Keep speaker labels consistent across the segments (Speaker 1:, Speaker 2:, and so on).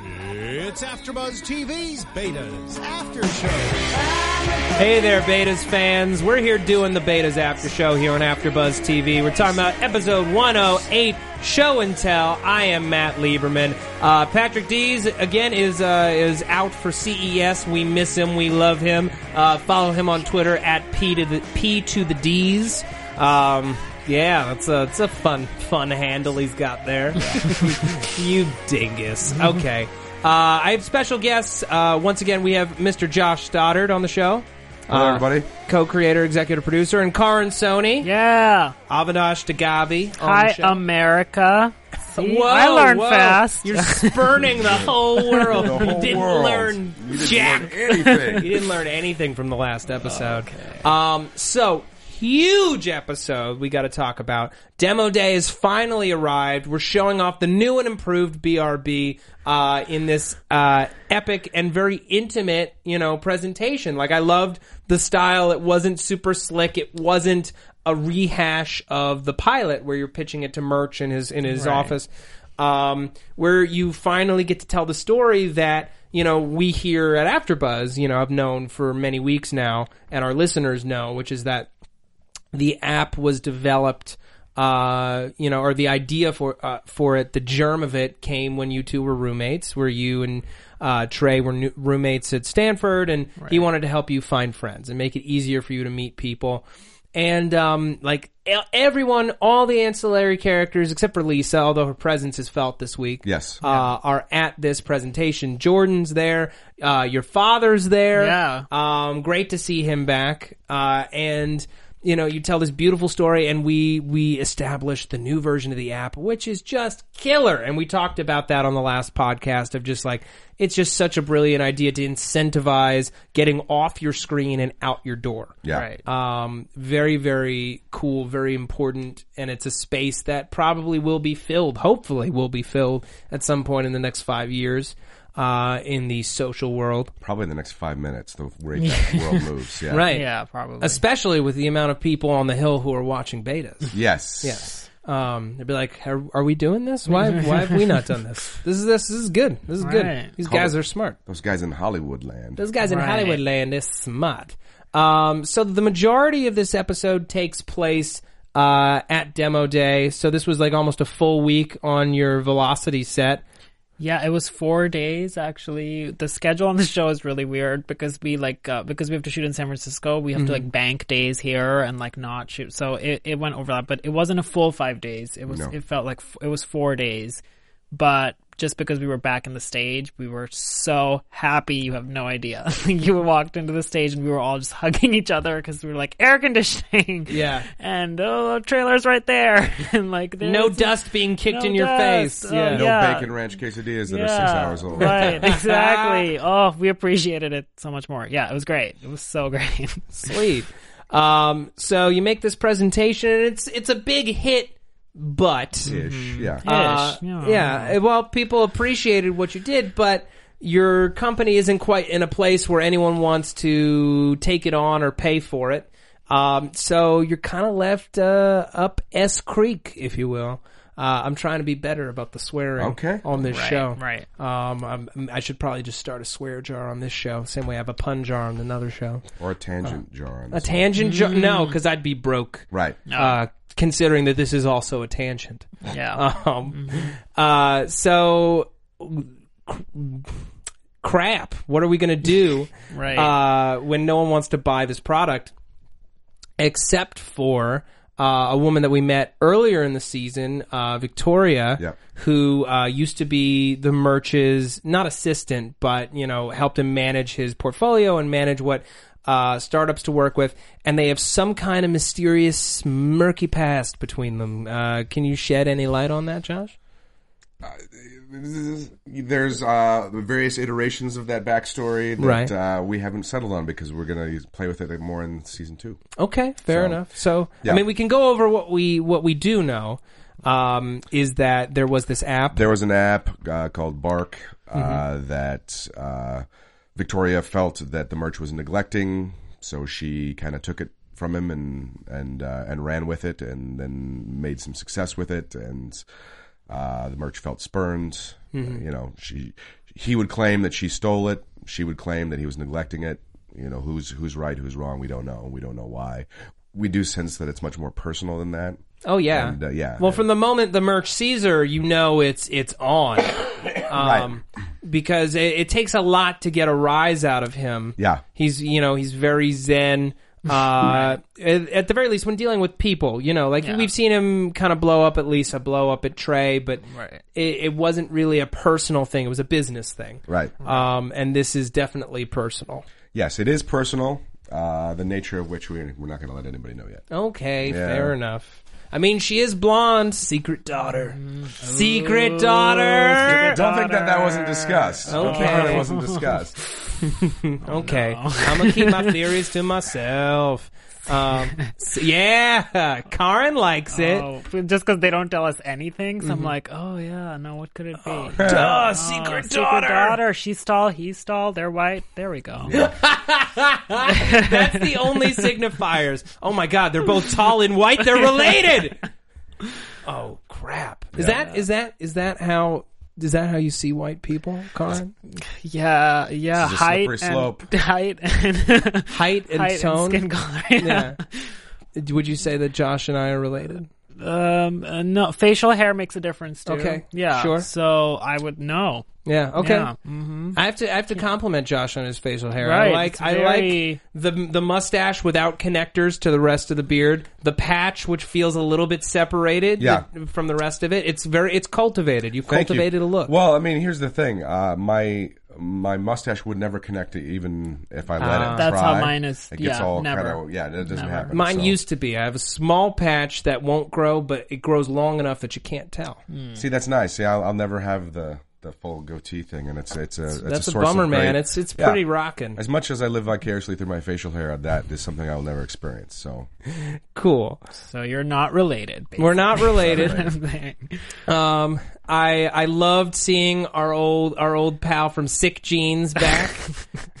Speaker 1: It's AfterBuzz TV's Betas After Show.
Speaker 2: Hey there, Betas fans. We're here doing the Betas after show here on AfterBuzz TV. We're talking about episode 108, Show and Tell. I am Matt Lieberman. Uh, Patrick Dees again is uh, is out for CES. We miss him. We love him. Uh, follow him on Twitter at P to the P to the D's. Um, yeah, it's a it's a fun fun handle he's got there. you dingus. Okay. Uh, I have special guests. Uh, once again, we have Mr. Josh Stoddard on the show.
Speaker 3: Hello,
Speaker 2: Uh,
Speaker 3: everybody.
Speaker 2: co-creator, executive producer, and Karan Soni,
Speaker 4: Yeah.
Speaker 2: Avinash Dagabi. on
Speaker 4: Hi,
Speaker 2: the show.
Speaker 4: America. See,
Speaker 2: Whoa,
Speaker 4: I learned
Speaker 2: whoa.
Speaker 4: fast.
Speaker 2: You're spurning the whole world.
Speaker 3: The
Speaker 2: you
Speaker 3: whole
Speaker 2: didn't
Speaker 3: world.
Speaker 2: learn
Speaker 3: You didn't
Speaker 2: jack.
Speaker 3: learn anything.
Speaker 2: you didn't learn anything from the last episode. Um, so huge episode we got to talk about. Demo day has finally arrived. We're showing off the new and improved BRB uh, in this uh, epic and very intimate, you know, presentation. Like I loved the style. It wasn't super slick. It wasn't a rehash of the pilot where you're pitching it to Murch in his in his office um, where you finally get to tell the story that you know we here at AfterBuzz, you know, have known for many weeks now, and our listeners know, which is that the app was developed. Uh, you know, or the idea for uh, for it, the germ of it came when you two were roommates, where you and uh, Trey were new- roommates at Stanford, and he wanted to help you find friends and make it easier for you to meet people and um, like everyone, all the ancillary characters except for Lisa, although her presence is felt this week.
Speaker 3: Yes.
Speaker 2: uh, are at this presentation. Jordan's there. Uh, your father's there.
Speaker 4: Yeah.
Speaker 2: Um, great to see him back. Uh, and you know, you tell this beautiful story, and we we established the new version of the app, which is just killer. And we talked about that on the last podcast of just like it's just such a brilliant idea to incentivize getting off your screen and out your door.
Speaker 3: Yeah.
Speaker 4: Right.
Speaker 2: Um, very, very cool, very important, and it's a space that probably will be filled, hopefully will be filled at some point in the next five years, uh, in the social world.
Speaker 3: Probably in the next five minutes, the rate that world moves. Yeah.
Speaker 2: Right.
Speaker 4: Yeah, probably.
Speaker 2: Especially with the amount of people on the hill who are watching betas.
Speaker 3: Yes.
Speaker 2: yes. Um, they'd be like, are, are we doing this? Why, why have we not done this? This is, this, this is good. This is good.
Speaker 4: Right.
Speaker 2: These guys are smart.
Speaker 3: Those guys in Hollywood land.
Speaker 2: Those guys in
Speaker 4: Right.
Speaker 2: Hollywood land is smart. Um, so the majority of this episode takes place uh, at demo day. So this was like almost a full week on your velocity set.
Speaker 4: Yeah, it was four days actually. The schedule on the show is really weird because we like uh, because we have to shoot in San Francisco. We have to like bank days here and like not shoot. So it it went overlap, but it wasn't a full five days. It was
Speaker 3: No.
Speaker 4: it felt like f- it was four days, but. Just because we were back in the stage, we were so happy. You have no idea. you walked into the stage and we were all just hugging each other because we were like air conditioning.
Speaker 2: Yeah.
Speaker 4: and oh, trailer's right there, and like
Speaker 2: No dust being kicked
Speaker 4: no
Speaker 2: in your
Speaker 4: dust.
Speaker 2: face.
Speaker 4: Oh,
Speaker 2: yeah.
Speaker 3: No
Speaker 4: Yeah.
Speaker 3: bacon ranch quesadillas that are six hours old.
Speaker 4: Right, exactly. oh, we appreciated it so much more. Yeah, it was great. It was so great.
Speaker 2: Sweet. Um, so you make this presentation and it's, it's a big hit, but.
Speaker 3: Ish. Yeah.
Speaker 2: Uh,
Speaker 4: Ish, yeah.
Speaker 2: yeah. Well, people appreciated what you did, but your company isn't quite in a place where anyone wants to take it on or pay for it. Um, so you're kind of left uh, up S Creek, if you will. Uh, I'm trying to be better about the swearing
Speaker 3: Okay.
Speaker 2: on this
Speaker 4: Right,
Speaker 2: show.
Speaker 4: right.
Speaker 2: Um, I'm, I should probably just start a swear jar on this show, same way I have a pun jar on another show.
Speaker 3: Or a tangent jar. on
Speaker 2: A
Speaker 3: this one.
Speaker 2: tangent jar? No, because I'd be broke.
Speaker 3: Right.
Speaker 2: Uh, considering that this is also a tangent.
Speaker 4: Yeah.
Speaker 2: Um, uh, so crap. What are we going to do?
Speaker 4: Right.
Speaker 2: Uh, when no one wants to buy this product, except for uh, a woman that we met earlier in the season, uh, Victoria,
Speaker 3: Yep.
Speaker 2: who uh, used to be the Murch's not assistant, but you know helped him manage his portfolio and manage what uh, startups to work with, and they have some kind of mysterious, murky past between them. Uh, can you shed any light on that, Josh?
Speaker 3: There's uh, various iterations of that backstory that
Speaker 2: Right.
Speaker 3: uh, we haven't settled on because we're going to play with it more in season two.
Speaker 2: Okay, fair
Speaker 3: So,
Speaker 2: enough. So,
Speaker 3: yeah.
Speaker 2: I mean, we can go over what we what we do know. Um, is that there was this app?
Speaker 3: There was an app uh, called Bark uh,
Speaker 2: Mm-hmm.
Speaker 3: that uh, Victoria felt that the Murch was neglecting, so she kind of took it from him and and uh, and ran with it, and then made some success with it, and uh, the Murch felt spurned.
Speaker 2: Mm-hmm.
Speaker 3: You know, she he would claim that she stole it. She would claim that he was neglecting it. You know, who's who's right, who's wrong? We don't know. We don't know why. We do sense that it's much more personal than that.
Speaker 2: Oh yeah,
Speaker 3: And, uh, yeah.
Speaker 2: Well, from the moment the Murch sees her, you know it's it's on, um, because it, it takes a lot to get a rise out of him.
Speaker 3: Yeah.
Speaker 2: he's you know he's very zen. Uh, at, at the very least, when dealing with people, you know, like
Speaker 4: Yeah.
Speaker 2: we've seen him kind of blow up at Lisa, blow up at Trey, but
Speaker 4: Right.
Speaker 2: it, it wasn't really a personal thing; it was a business thing.
Speaker 3: Right.
Speaker 2: Um, and this is definitely personal.
Speaker 3: Yes, it is personal. Uh, the nature of which we, we're not going to let anybody know yet.
Speaker 2: Okay,
Speaker 3: Yeah.
Speaker 2: fair enough. I mean, she is blonde. Secret daughter. Secret daughter.
Speaker 3: Don't think that that wasn't discussed. Don't think that
Speaker 2: Okay.
Speaker 3: it wasn't discussed.
Speaker 2: Okay, I'm gonna keep my theories to myself. Um, so- yeah, Karan likes it.
Speaker 4: Oh, just because they don't tell us anything,
Speaker 2: Mm-hmm.
Speaker 4: so I'm like, oh yeah, no, what could it be?
Speaker 2: Oh, Duh, secret
Speaker 4: Secret
Speaker 2: daughter.
Speaker 4: daughter. She's tall. He's tall. They're white. There we go.
Speaker 2: That's the only signifiers. Oh my God, they're both tall and white. They're related. Oh crap! Is that is that is that how is that how you see white people, Karan?
Speaker 4: Yeah, yeah.
Speaker 3: This is a
Speaker 4: height
Speaker 3: slippery
Speaker 4: and
Speaker 3: slope.
Speaker 4: height and
Speaker 2: Height and
Speaker 4: height
Speaker 2: tone.
Speaker 4: and skin color.
Speaker 2: yeah. Would you say that Josh and I are related?
Speaker 4: Um, uh, no, facial hair makes a difference too.
Speaker 2: Okay,
Speaker 4: Yeah.
Speaker 2: sure.
Speaker 4: So I would know.
Speaker 2: Yeah. Okay.
Speaker 4: Yeah. Mm-hmm.
Speaker 2: I have to I have to compliment Josh on his facial hair.
Speaker 4: Right,
Speaker 2: I like
Speaker 4: it's
Speaker 2: I like the the mustache without connectors to the rest of the beard. The patch which feels a little bit separated
Speaker 3: Yeah.
Speaker 2: th- from the rest of it. It's very it's cultivated. You've
Speaker 3: Thank you.
Speaker 2: cultivated a look.
Speaker 3: Well, I mean, here's the thing. Uh, my my mustache would never connect to even if I let
Speaker 2: Ah.
Speaker 3: it
Speaker 4: That's
Speaker 3: try.
Speaker 4: how mine is.
Speaker 3: It gets
Speaker 4: Yeah,
Speaker 3: all
Speaker 4: never.
Speaker 3: kind of yeah. It doesn't
Speaker 4: Never.
Speaker 3: happen.
Speaker 2: Mine
Speaker 3: so.
Speaker 2: used to be. I have a small patch that won't grow, but it grows long enough that you can't tell.
Speaker 3: See, that's nice. See, I'll, I'll never have the the full goatee thing, and it's it's a it's
Speaker 2: That's
Speaker 3: a,
Speaker 2: a, bummer,
Speaker 3: of
Speaker 2: man. It's it's
Speaker 3: Yeah.
Speaker 2: pretty rocking.
Speaker 3: As much as I live vicariously through my facial hair, that is something I will never experience. So
Speaker 2: Cool.
Speaker 4: So you're not related.
Speaker 2: We're not related. Um, I I loved seeing our old our old pal from Sick Jeans back.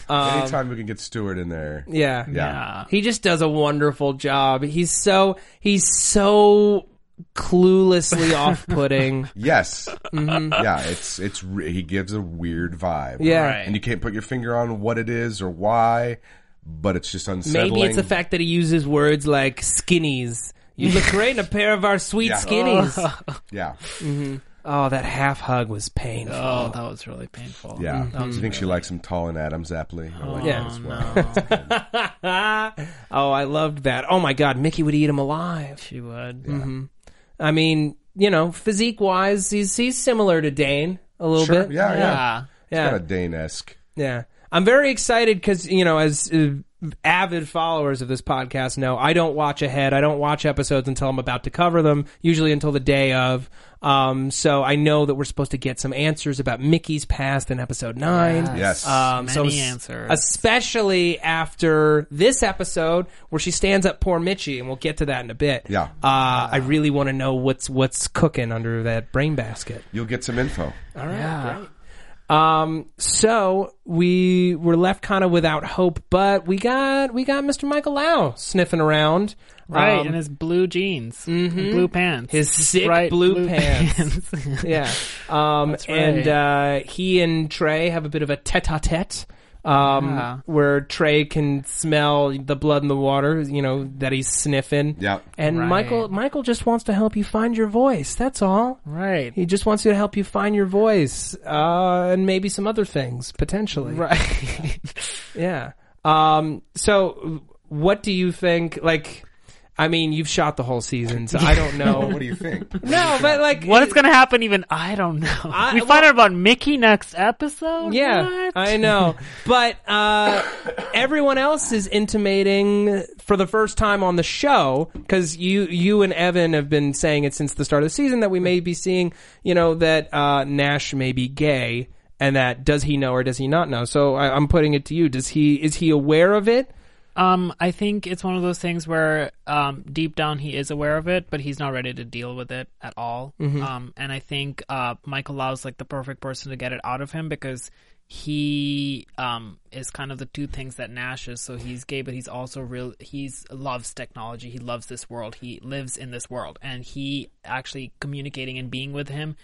Speaker 2: um,
Speaker 3: anytime we can get Stewart in there,
Speaker 2: yeah.
Speaker 3: yeah,
Speaker 4: yeah.
Speaker 2: He just does a wonderful job. He's so he's so cluelessly off-putting.
Speaker 3: yes, yeah, it's it's re- he gives a weird vibe.
Speaker 2: Mm-hmm. Yeah.
Speaker 4: Right.
Speaker 3: and you can't put your finger on what it is or why, but it's just unsettling.
Speaker 2: Maybe it's the fact that he uses words like skinnies. You look great in a pair of our sweet
Speaker 3: Yeah.
Speaker 2: skinnies.
Speaker 3: Yeah, mhm
Speaker 2: Oh, that half hug was painful.
Speaker 4: Oh, that was really painful.
Speaker 3: yeah.
Speaker 2: Mm-hmm.
Speaker 3: Do you think she likes him tall and Adam's aptly? I like
Speaker 2: Yeah.
Speaker 3: that as well.
Speaker 2: oh, I loved that. Oh my God, Mikki would eat him alive.
Speaker 4: She would.
Speaker 2: Mm-hmm. I mean, you know, physique wise, he's he's similar to Dane a little
Speaker 3: Sure,
Speaker 2: bit.
Speaker 3: yeah, yeah.
Speaker 4: Yeah.
Speaker 2: yeah.
Speaker 3: Kind of Dane esque.
Speaker 2: Yeah. I'm very excited because, you know, as uh, avid followers of this podcast know, I don't watch ahead. I don't watch episodes until I'm about to cover them, usually until the day of. Um, so I know that we're supposed to get some answers about Mikki's past in episode nine.
Speaker 3: Yes.
Speaker 2: Um, so
Speaker 4: Many
Speaker 2: s-
Speaker 4: answers.
Speaker 2: especially after this episode where she stands up poor Mitchie, and we'll get to that in a bit.
Speaker 3: Yeah.
Speaker 2: Uh, I really want to know what's what's cooking under that brain basket.
Speaker 3: You'll get some info.
Speaker 2: All right,
Speaker 4: Yeah.
Speaker 2: great. Um, so we were left kind of without hope, but we got we got Mr. Michael Lau sniffing around.
Speaker 4: Right,
Speaker 2: Um,
Speaker 4: in his blue jeans, and blue pants,
Speaker 2: his sick
Speaker 4: Bright
Speaker 2: blue pants.
Speaker 4: pants.
Speaker 2: yeah. Um,
Speaker 4: That's
Speaker 2: and uh, he and Trey have a bit of a tete-a-tete. Um,
Speaker 4: Yeah.
Speaker 2: where Trey can smell the blood in the water, you know, that he's sniffing.
Speaker 3: Yeah.
Speaker 2: And
Speaker 4: Right.
Speaker 2: Michael, Michael just wants to help you find your voice. That's all.
Speaker 4: right,
Speaker 2: He just wants you to help you find your voice, uh, and maybe some other things potentially.
Speaker 4: right.
Speaker 2: Yeah. Um. So, what do you think? Like, I mean, you've shot the whole season, so I don't know.
Speaker 3: What do you think?
Speaker 2: no, but like,
Speaker 4: What is gonna happen? Even I don't know.
Speaker 2: I-
Speaker 4: we
Speaker 2: well-
Speaker 4: find out about Mikki next episode.
Speaker 2: Yeah,
Speaker 4: What?
Speaker 2: I know. But uh, everyone else is intimating for the first time on the show because you you and Evan have been saying it since the start of the season that we may be seeing, you know, that uh, Nash may be gay. And that does he know or does he not know? So I, I'm putting it to you. Does he is he aware of it?
Speaker 4: Um, I think it's one of those things where um, deep down he is aware of it, but he's not ready to deal with it at all. Um, and I think uh, Michael Lau's like the perfect person to get it out of him because he um, is kind of the two things that Nash is. So he's gay, but he's also real. He's loves technology. He loves this world. He lives in this world, and he actually communicating and being with him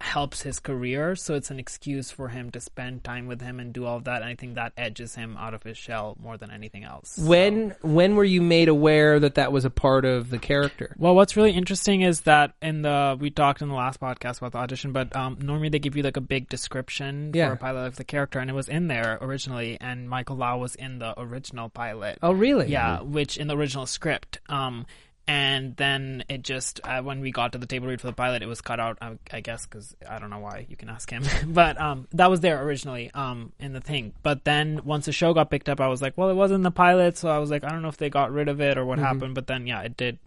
Speaker 4: helps his career. So it's an excuse for him to spend time with him and do all of that. And I think that edges him out of his shell more than anything else.
Speaker 2: When when were you made aware that that was a part of the character?
Speaker 4: Well, what's really interesting is that in the we talked in the last podcast about the audition, but um, normally they give you like a big description
Speaker 2: Yeah.
Speaker 4: for a pilot of the character, and it was in there originally, and Michael Lau was in the original pilot.
Speaker 2: Oh, really?
Speaker 4: Yeah, which in the original script. Um, and then it just uh, when we got to the table read for the pilot, it was cut out. I, I guess because I don't know why. You can ask him. but um, that was there originally um, in the thing. But then once the show got picked up, I was like, well, it wasn't the pilot, so I was like, I don't know if they got rid of it or what happened. But then yeah, it did.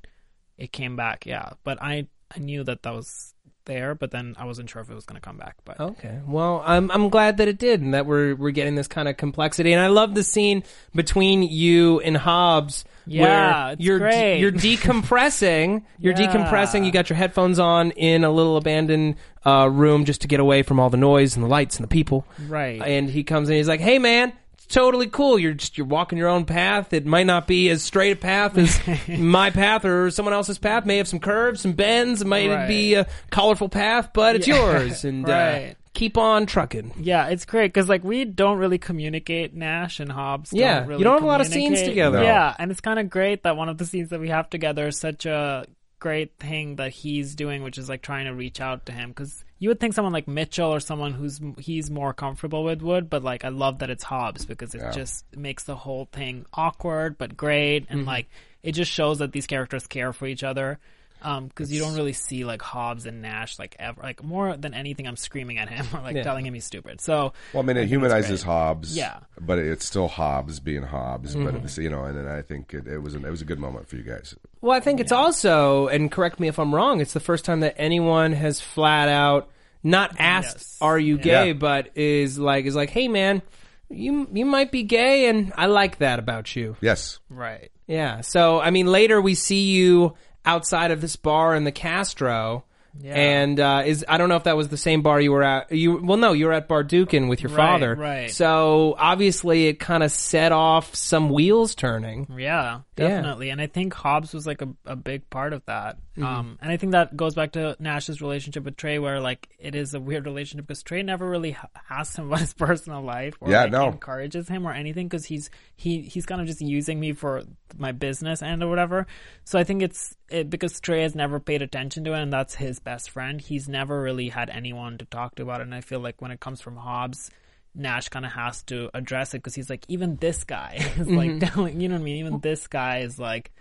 Speaker 4: It came back. Yeah, but I I knew that that was there, but then I wasn't sure if it was going to come back. But
Speaker 2: Okay. Well, I'm I'm glad that it did, and that we're we're getting this kind of complexity. And I love the scene between you and Hobbs.
Speaker 4: Yeah,
Speaker 2: where
Speaker 4: it's
Speaker 2: you're
Speaker 4: great.
Speaker 2: you're decompressing. You're
Speaker 4: Yeah.
Speaker 2: decompressing. You got your headphones on in a little abandoned uh, room just to get away from all the noise and the lights and the people.
Speaker 4: Right.
Speaker 2: And he comes in. He's like, "Hey, man." Totally cool. You're just you're walking your own path. It might not be as straight a path as my path or someone else's path. May have some curves, some bends. It might
Speaker 4: Right.
Speaker 2: be a colorful path, but it's
Speaker 4: Yeah.
Speaker 2: yours. And uh,
Speaker 4: Right.
Speaker 2: keep on trucking.
Speaker 4: Yeah, it's great because like we don't really communicate. Nash and Hobbs. Don't
Speaker 2: Yeah, you don't have a lot of scenes together.
Speaker 4: Yeah, and it's kind of great that one of the scenes that we have together is such a great thing that he's doing, which is like trying to reach out to him because you would think someone like Mitchell or someone who's he's more comfortable with would, but like I love that it's Hobbs because it
Speaker 3: Yeah.
Speaker 4: just makes the whole thing awkward but great, and mm-hmm. like it just shows that these characters care for each other. Um, because you don't really see like Hobbs and Nash like ever like more than anything I'm screaming at him or like
Speaker 2: Yeah.
Speaker 4: telling him he's stupid. So
Speaker 3: Well, I mean, it
Speaker 4: think
Speaker 3: humanizes
Speaker 4: great.
Speaker 3: Hobbs.
Speaker 4: Yeah.
Speaker 3: but it's still Hobbs being Hobbs. But
Speaker 2: Mm-hmm.
Speaker 3: at the, sa- you know, and then I think it, it was an, it was a good moment for you guys.
Speaker 2: Well, I think it's also, and correct me if I'm wrong, it's the first time that anyone has flat out not asked,
Speaker 4: Yes.
Speaker 2: "Are you gay?"
Speaker 3: Yeah.
Speaker 2: but is like is like, "Hey, man, you you might be gay, and I like that about you."
Speaker 3: Yes,
Speaker 4: right.
Speaker 2: Yeah. So, I mean, later we see you outside of this bar in the Castro.
Speaker 4: Yeah.
Speaker 2: And uh, is I don't know if that was the same bar you were at. You well, no, you were at Bar Dukin with your
Speaker 4: Right,
Speaker 2: father.
Speaker 4: right.
Speaker 2: So obviously, it kind of set off some wheels turning.
Speaker 4: Yeah,
Speaker 2: Yeah.
Speaker 4: definitely. And I think Hobbs was like a, a big part of that.
Speaker 2: Mm-hmm.
Speaker 4: Um, and I think that goes back to Nash's relationship with Trey, where like it is a weird relationship because Trey never really ha- asks him about his personal life or
Speaker 3: Yeah,
Speaker 4: like,
Speaker 3: no.
Speaker 4: encourages him or anything because he's he he's kind of just using me for my business and or whatever. So I think it's it, because Trey has never paid attention to it, and that's his best friend. He's never really had anyone to talk to about it. And I feel like when it comes from Hobbs. Nash kind of has to address it because he's like, even this guy is like telling, you know what I mean? Even this guy is like,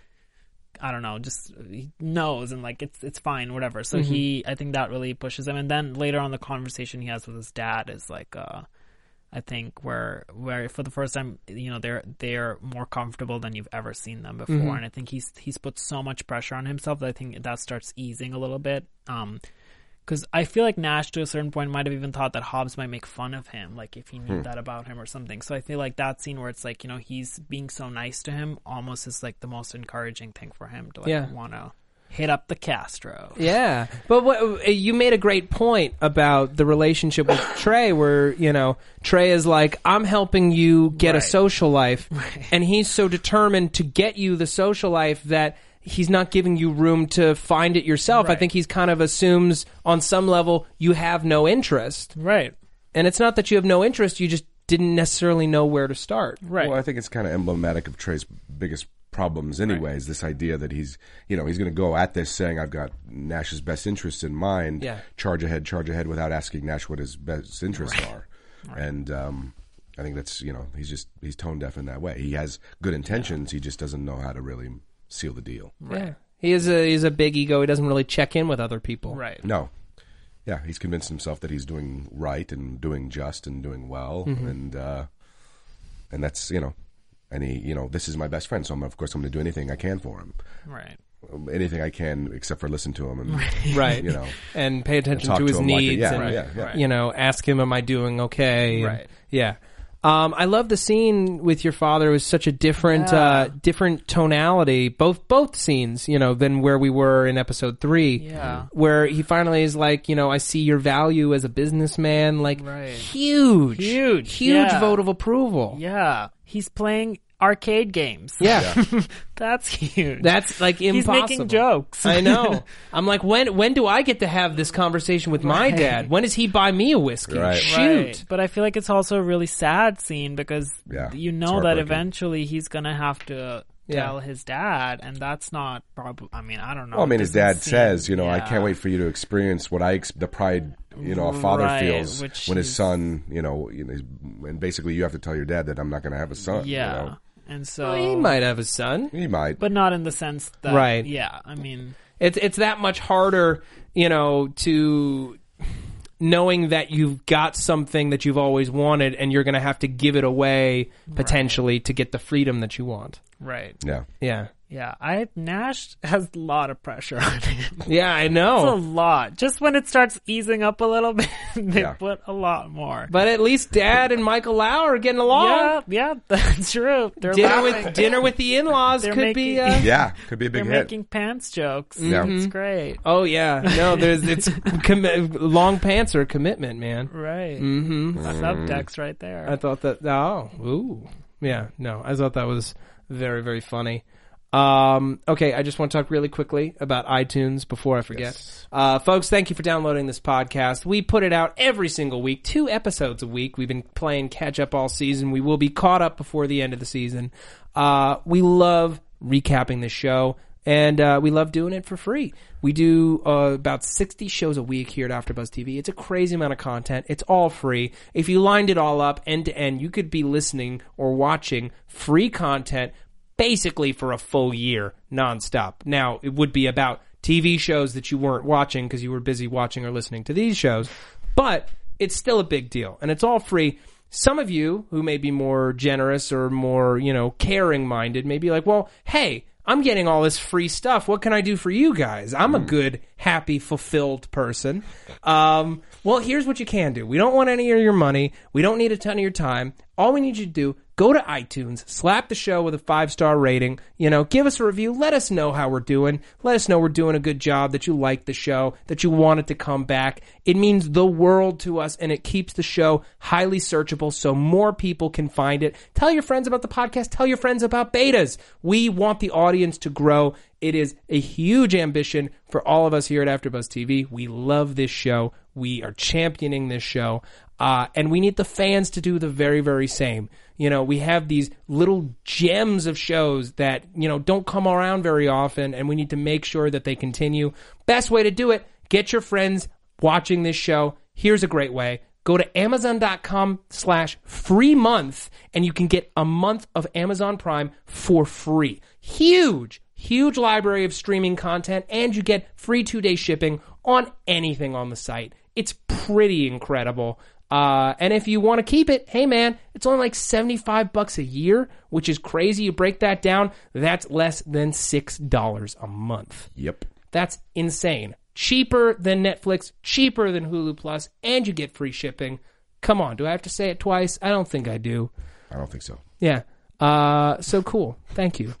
Speaker 4: I don't know, just he knows and like it's it's fine, whatever. So he, I think that really pushes him. And then later on, the conversation he has with his dad is like, uh, I think where where for the first time, you know, they're they're more comfortable than you've ever seen them before. And I think he's he's put so much pressure on himself that I think that starts easing a little bit. Um, because I feel like Nash to a certain point might have even thought that Hobbs might make fun of him, like if he knew that about him or something. So I feel like that scene where it's like you know he's being so nice to him almost is like the most encouraging thing for him to like
Speaker 2: Yeah.
Speaker 4: want to hit up the Castro.
Speaker 2: Yeah, but what uh, you made a great point about the relationship with Trey, where you know Trey is like, "I'm helping you get a social life," and he's so determined to get you the social life that he's not giving you room to find it yourself. I think he's kind of assumes on some level you have no interest,
Speaker 4: Right.
Speaker 2: and it's not that you have no interest; you just didn't necessarily know where to start.
Speaker 4: Right.
Speaker 3: Well, I think it's kind of emblematic of Trey's biggest problems, anyways. This idea that he's, you know, he's going to go at this saying, "I've got Nash's best interests in mind."
Speaker 2: Yeah.
Speaker 3: Charge ahead, charge ahead, without asking Nash what his best interests are. Right. And um, I think that's, you know, he's just he's tone deaf in that way. He has good intentions. He just doesn't know how to really seal the deal.
Speaker 2: Yeah. He is a he's a big ego. He doesn't really check in with other people.
Speaker 4: Right.
Speaker 3: No. Yeah, he's convinced himself that he's doing right and doing just and doing well,
Speaker 2: Mm-hmm.
Speaker 3: and uh, and that's you know, and he you know this is my best friend, so I'm, of course I'm going to do anything I can for him,
Speaker 4: Right.
Speaker 3: anything I can except for listen to him and
Speaker 2: Right.
Speaker 3: you know
Speaker 2: And pay attention
Speaker 3: talk
Speaker 2: to
Speaker 3: to
Speaker 2: his
Speaker 3: him like a-
Speaker 2: needs
Speaker 3: yeah,
Speaker 2: and
Speaker 3: right, yeah, yeah.
Speaker 2: you know, ask him am I doing okay? And-
Speaker 4: Right.
Speaker 2: yeah. Um, I love the scene with your father. It was such a different,
Speaker 4: Yeah.
Speaker 2: uh, different tonality. Both both scenes, you know, than where we were in episode three.
Speaker 4: Yeah.
Speaker 2: where he finally is like, you know, I see your value as a businessman. Like,
Speaker 4: Right.
Speaker 2: huge,
Speaker 4: Huge,
Speaker 2: huge
Speaker 4: yeah.
Speaker 2: vote of approval.
Speaker 4: Yeah. He's playing arcade games.
Speaker 2: Yeah.
Speaker 4: That's huge.
Speaker 2: That's like impossible.
Speaker 4: He's
Speaker 2: impossible.
Speaker 4: making jokes.
Speaker 2: I know. I'm like, when when do I get to have this conversation with my
Speaker 4: Right.
Speaker 2: dad? When does he buy me a whiskey?
Speaker 3: Right.
Speaker 2: Shoot.
Speaker 4: Right. But I feel like it's also a really sad scene because
Speaker 3: Yeah,
Speaker 4: you
Speaker 3: it's
Speaker 4: know that
Speaker 3: heartbreaking.
Speaker 4: eventually he's gonna have to
Speaker 2: Yeah.
Speaker 4: tell his dad, and that's not probably. I mean, I don't know.
Speaker 3: Well, I mean,
Speaker 4: It
Speaker 3: his dad
Speaker 4: doesn't
Speaker 3: says,
Speaker 4: seem-
Speaker 3: you know, I
Speaker 4: yeah.
Speaker 3: can't wait for you to experience what I ex- the pride, you know, a father
Speaker 4: Right,
Speaker 3: feels
Speaker 4: which
Speaker 3: when his son, you know, you and basically you have to tell your dad that I'm not going to have a son. you
Speaker 4: Yeah,
Speaker 3: know.
Speaker 4: and so
Speaker 2: Well, he might have a son.
Speaker 3: he might.
Speaker 4: but not in the sense that.
Speaker 2: Right.
Speaker 4: Yeah, I mean,
Speaker 2: It's it's that much harder, you know, to knowing that you've got something that you've always wanted and you're going to have to give it away potentially to get the freedom that you want.
Speaker 4: right.
Speaker 3: yeah,
Speaker 2: Yeah.
Speaker 4: Yeah, I Nash has a lot of pressure on him.
Speaker 2: Yeah, I know.
Speaker 4: It's a lot. Just when it starts easing up a little bit, they
Speaker 3: Yeah.
Speaker 4: put a lot more.
Speaker 2: But at least Dad and Michael Lau are getting along.
Speaker 4: yeah, yeah, that's true. They're
Speaker 2: Dinner
Speaker 4: laughing.
Speaker 2: with dinner with the in-laws
Speaker 4: They're
Speaker 2: could be.
Speaker 4: making-
Speaker 2: Uh,
Speaker 3: yeah, could be a
Speaker 4: They're
Speaker 3: big hit.
Speaker 4: making pants jokes.
Speaker 3: Yeah.
Speaker 4: It's great.
Speaker 2: oh yeah, no, there's it's commi- long pants are a commitment, man.
Speaker 4: Right. Mm-hmm. Subtext right there.
Speaker 2: I thought that. Oh, ooh, yeah. No, I thought that was very, very funny. Um, okay, I just want to talk really quickly about iTunes before I forget. Uh, folks, thank you for downloading this podcast. We put it out every single week, two episodes a week. We've been playing catch up all season. We will be caught up before the end of the season. Uh, we love recapping the show. And uh, we love doing it for free. We do uh, about 60 shows a week here at AfterBuzz TV. It's a crazy amount of content. It's all free. If you lined it all up end to end, you could be listening or watching free content basically for a full year nonstop. Now, it would be about TV shows that you weren't watching because you were busy watching or listening to these shows, but it's still a big deal and it's all free. Some of you who may be more generous or more, you know, caring minded may be like, well, hey, I'm getting all this free stuff. What can I do for you guys? I'm a good, happy, fulfilled person. Um, well, here's what you can do. We don't want any of your money. We don't need a ton of your time. All we need you to do, go to iTunes, slap the show with a five star rating, you know, give us a review, let us know how we're doing. Let us know we're doing a good job, that you like the show, that you want it to come back. It means the world to us and it keeps the show highly searchable so more people can find it. Tell your friends about the podcast, tell your friends about betas. We want the audience to grow. It is a huge ambition for all of us here at AfterBuzz TV. We love this show. We are championing this show. Uh, and we need the fans to do the very, very same. You know, we have these little gems of shows that, you know, don't come around very often, and we need to make sure that they continue. Best way to do it, get your friends watching this show. Here's a great way. Go to amazon.com slash free month, and you can get a month of Amazon Prime for free. Huge, huge library of streaming content, and you get free two day shipping on anything on the site. It's pretty incredible. Uh, and if you want to keep it, hey man, it's only like 75 bucks a year, which is crazy. You break that down, that's less than $6 a month.
Speaker 3: Yep.
Speaker 2: That's insane. Cheaper than Netflix, cheaper than Hulu Plus, and you get free shipping. Come on, do I have to say it twice? I don't think I do.
Speaker 3: I don't think so.
Speaker 2: Yeah. Uh, so cool. Thank you.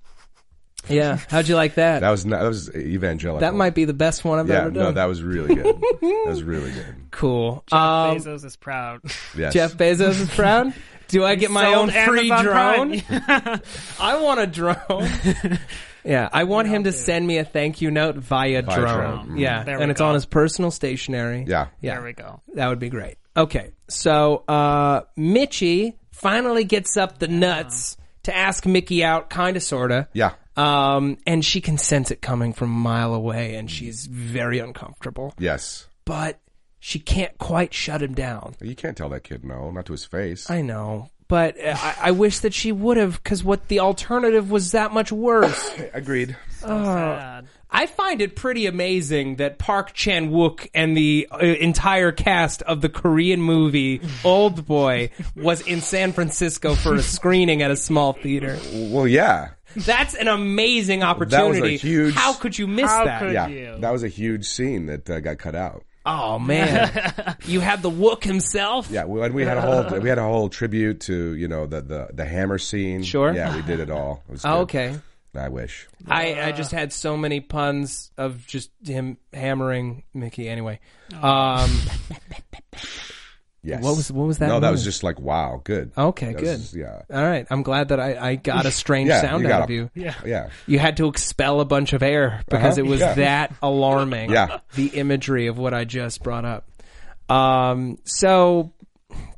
Speaker 2: Yeah. How'd you like that?
Speaker 3: That was not, that was evangelical.
Speaker 2: That might be the best one I've
Speaker 3: Yeah,
Speaker 2: ever done.
Speaker 3: no, that was really good. that was really good.
Speaker 2: cool.
Speaker 4: Jeff
Speaker 2: Um,
Speaker 4: Bezos is proud.
Speaker 3: Yes.
Speaker 2: Jeff Bezos is proud. Do I get my own free
Speaker 4: Amazon
Speaker 2: drone? I want a drone. yeah, I want him to send me a thank you note via,
Speaker 3: Via
Speaker 2: drone.
Speaker 3: drone.
Speaker 2: Yeah,
Speaker 4: There
Speaker 2: and it's
Speaker 4: go.
Speaker 2: on his personal stationery.
Speaker 3: Yeah.
Speaker 2: yeah.
Speaker 4: There we go.
Speaker 2: That would be great. Okay, so uh, Mitchie finally gets up the nuts to ask Mikki out, kind of, sorta.
Speaker 3: Yeah.
Speaker 2: Um, and she can sense it coming from a mile away, and she's very uncomfortable.
Speaker 3: Yes.
Speaker 2: But she can't quite shut him down.
Speaker 3: You can't tell that kid no, not to his face.
Speaker 2: I know, but uh, I, I wish that she would have because what the alternative was that much worse.
Speaker 3: Agreed.
Speaker 4: Sad.
Speaker 2: I find it pretty amazing that Park Chan Wook and the uh, entire cast of the Korean movie Old Boy was in San Francisco for a screening at a small theater.
Speaker 3: Well, yeah,
Speaker 2: That's an amazing opportunity.
Speaker 3: huge-
Speaker 2: How could you miss
Speaker 4: How
Speaker 2: that?
Speaker 4: could-
Speaker 3: yeah.
Speaker 4: you?
Speaker 3: That was a huge scene that uh, got cut out.
Speaker 2: Oh man, you had the Wook himself.
Speaker 3: Yeah, we, and we had a whole we had a whole tribute to you know the the, the hammer scene.
Speaker 2: Sure.
Speaker 3: Yeah, we did it all. It was
Speaker 2: Oh,
Speaker 3: good.
Speaker 2: okay.
Speaker 3: I wish.
Speaker 2: I, I just had so many puns of just him hammering Mikki. Anyway, um,
Speaker 3: Yes.
Speaker 2: What was- what was that
Speaker 3: No, that was just like wow, good.
Speaker 2: Okay,
Speaker 3: That
Speaker 2: good.
Speaker 3: was- yeah.
Speaker 2: all right. I'm glad that I, I got a strange
Speaker 3: Yeah,
Speaker 2: sound out
Speaker 3: got
Speaker 2: of you.
Speaker 4: Yeah.
Speaker 3: Yeah.
Speaker 2: You had to expel a bunch of air because
Speaker 3: Uh-huh,
Speaker 2: it was
Speaker 3: yeah.
Speaker 2: that alarming.
Speaker 3: Yeah.
Speaker 2: The imagery of what I just brought up. Um, so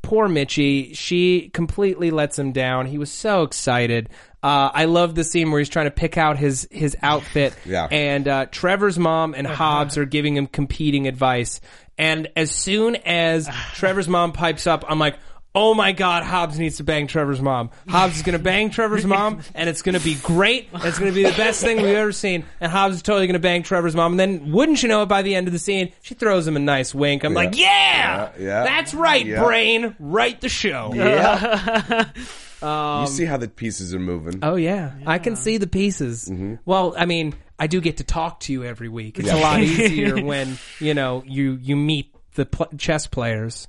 Speaker 2: poor Mitchie, she completely lets him down. He was so excited. Uh, I love the scene where he's trying to pick out his his outfit.
Speaker 3: Yeah.
Speaker 2: And uh, Trevor's mom and Hobbs are giving him competing advice. And as soon as Trevor's mom pipes up, I'm like, oh my god, Hobbs needs to bang Trevor's mom. Hobbs is gonna bang Trevor's mom, and it's gonna be great. It's gonna be the best thing we've ever seen. And Hobbs is totally gonna bang Trevor's mom. And then, wouldn't you know it? By the end of the scene, she throws him a nice wink. I'm like, yeah,
Speaker 3: Yeah, yeah.
Speaker 2: that's right, brain, write the show.
Speaker 3: Yeah. you see how the pieces are moving.
Speaker 2: Oh yeah. I can see the pieces.
Speaker 3: Mm-hmm.
Speaker 2: Well, I mean, I do get to talk to you every week. It's a lot easier when you know you you meet the pl- chess players.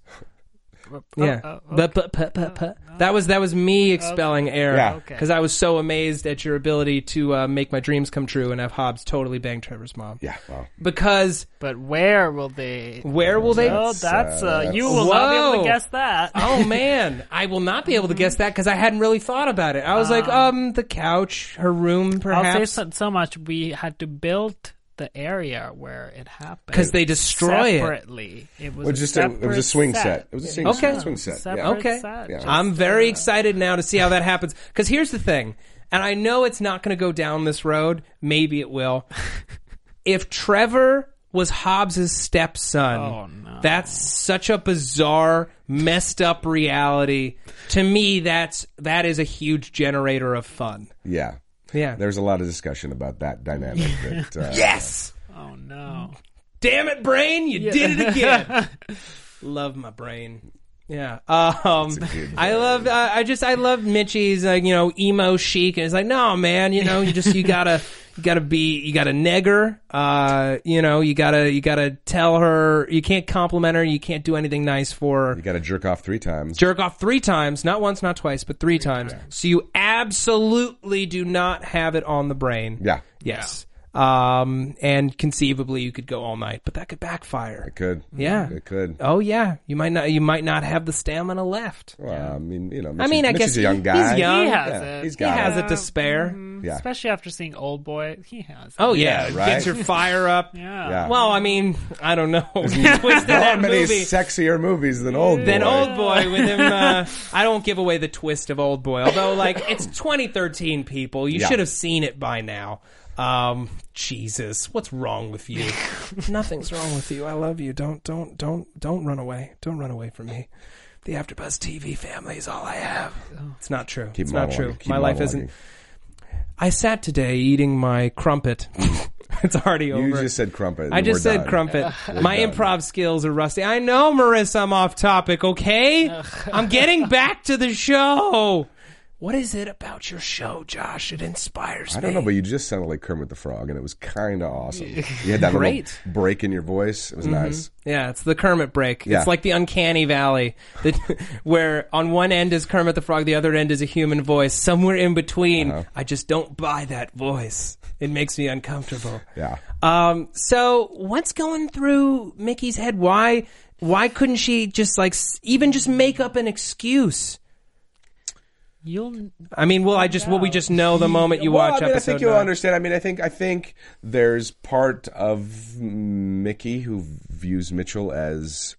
Speaker 2: Yeah,
Speaker 4: oh,
Speaker 2: but, but, but, but, but. that was that was me expelling air
Speaker 3: Yeah.
Speaker 4: Okay.
Speaker 2: because I was so amazed at your ability to uh, make my dreams come true and have Hobbs totally bang Trevor's mom.
Speaker 3: Yeah. Well.
Speaker 2: Because
Speaker 4: But where will they?
Speaker 2: where will they?
Speaker 4: Oh, that's uh,
Speaker 3: uh,
Speaker 4: you will not be able to guess that.
Speaker 2: Oh man, I will not be able to guess that because I hadn't really thought about it. I was like, um, the couch, her room,
Speaker 4: I'll say
Speaker 2: perhaps,
Speaker 4: so, so much. We had to build the area where it happened
Speaker 2: because they destroy it.
Speaker 4: separately. It was
Speaker 3: Well,
Speaker 4: a
Speaker 3: just a, it was a swing set. It was a swing,
Speaker 2: Okay.
Speaker 3: swing set.
Speaker 4: Separate
Speaker 3: Yeah.
Speaker 2: Okay.
Speaker 4: set,
Speaker 3: Yeah.
Speaker 2: I'm very
Speaker 4: uh,
Speaker 2: excited now to see how that happens. Because here's the thing, and I know it's not going to go down this road. Maybe it will. if Trevor was Hobbs's stepson,
Speaker 4: Oh, no.
Speaker 2: that's such a bizarre, messed up reality. To me, that's that is a huge generator of fun.
Speaker 3: Yeah.
Speaker 2: Yeah.
Speaker 3: There's a lot of discussion about that dynamic. That, uh,
Speaker 2: yes.
Speaker 4: Oh no!
Speaker 2: Damn it, brain! You did it again. love my brain. Yeah. Um, I love. Uh, I just. I love Mitchie's like you know emo chic, and it's like no man, you know you just you gotta you gotta be you gotta nigger. Uh, you know you gotta you gotta tell her you can't compliment her, you can't do anything nice for her.
Speaker 3: You got to jerk off three times.
Speaker 2: Jerk off three times, not once, not twice, but three times. So you absolutely do not have it on the brain.
Speaker 3: Yeah.
Speaker 2: Yes. Um, and conceivably you could go all night, but that could backfire.
Speaker 3: It could.
Speaker 2: Yeah.
Speaker 3: It could.
Speaker 2: Oh yeah, you might not. You might not have the stamina left.
Speaker 3: Well, I mean, you know,
Speaker 2: I mean, I
Speaker 3: Mitch
Speaker 2: guess
Speaker 3: is a young guy.
Speaker 2: he's young.
Speaker 4: He has
Speaker 3: Yeah,
Speaker 4: it.
Speaker 3: he's
Speaker 2: He
Speaker 3: got
Speaker 2: has
Speaker 3: it.
Speaker 2: it to spare.
Speaker 3: Yeah.
Speaker 4: Especially after seeing Old Boy, he has. It.
Speaker 2: Oh yeah,
Speaker 3: Yeah, right?
Speaker 2: gets your fire up.
Speaker 4: yeah.
Speaker 3: Yeah.
Speaker 2: Well, I mean, I don't know. You
Speaker 3: There aren't many
Speaker 2: movie.
Speaker 3: sexier movies than Old Boy.
Speaker 2: Than Old Boy with him. Uh, I don't give away the twist of Old Boy, although like it's 2013. People, you
Speaker 3: Yeah.
Speaker 2: should have seen it by now. Um, Jesus, what's wrong with you? Nothing's wrong with you. I love you. Don't, don't, don't, don't run away. Don't run away from me. The AfterBuzz TV family is all I have. It's not true.
Speaker 3: Keep
Speaker 2: it's not
Speaker 3: monologuing.
Speaker 2: true.
Speaker 3: Keep
Speaker 2: My life isn't. I sat today eating my crumpet. it's already over.
Speaker 3: You just said crumpet.
Speaker 2: I just
Speaker 3: we're
Speaker 2: said
Speaker 3: done.
Speaker 2: crumpet. My
Speaker 3: done.
Speaker 2: improv skills are rusty. I know, Marissa, I'm off topic, okay? I'm getting back to the show. What is it about your show, Josh? It inspires me.
Speaker 3: I don't know, but you just sounded like Kermit the Frog, and it was kind of awesome. You had that
Speaker 2: Great. Mm-hmm.
Speaker 3: little break in your voice. It was nice.
Speaker 2: Yeah, it's the Kermit break.
Speaker 3: Yeah.
Speaker 2: It's like the uncanny valley, that, where on one end is Kermit the Frog, the other end is a human voice. Somewhere in between,
Speaker 3: Uh-huh.
Speaker 2: I just don't buy that voice. It makes me uncomfortable.
Speaker 3: Yeah.
Speaker 2: Um, so what's going through Mikki's head? Why, why couldn't she just like s- even just make up an excuse?
Speaker 4: You'll.
Speaker 2: I mean, will I just will we just know the moment you
Speaker 3: well,
Speaker 2: watch
Speaker 3: I mean, I
Speaker 2: episode
Speaker 3: think you'll
Speaker 2: nine?
Speaker 3: understand. I mean, I think I think there's part of Mikki who views Mitchell as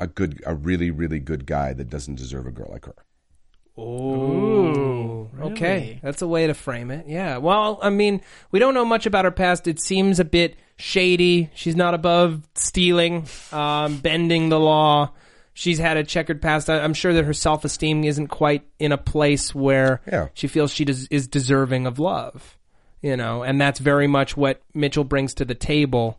Speaker 3: a good, a really, really good guy that doesn't deserve a girl like her.
Speaker 2: Ooh, okay, that's a way to frame it. Yeah. Well, I mean, we don't know much about her past. It seems a bit shady. She's not above stealing, um, bending the law. She's had a checkered past. I, I'm sure that her self esteem isn't quite in a place where
Speaker 3: Yeah.
Speaker 2: she feels she des- is deserving of love. You know, and that's very much what Mitchell brings to the table.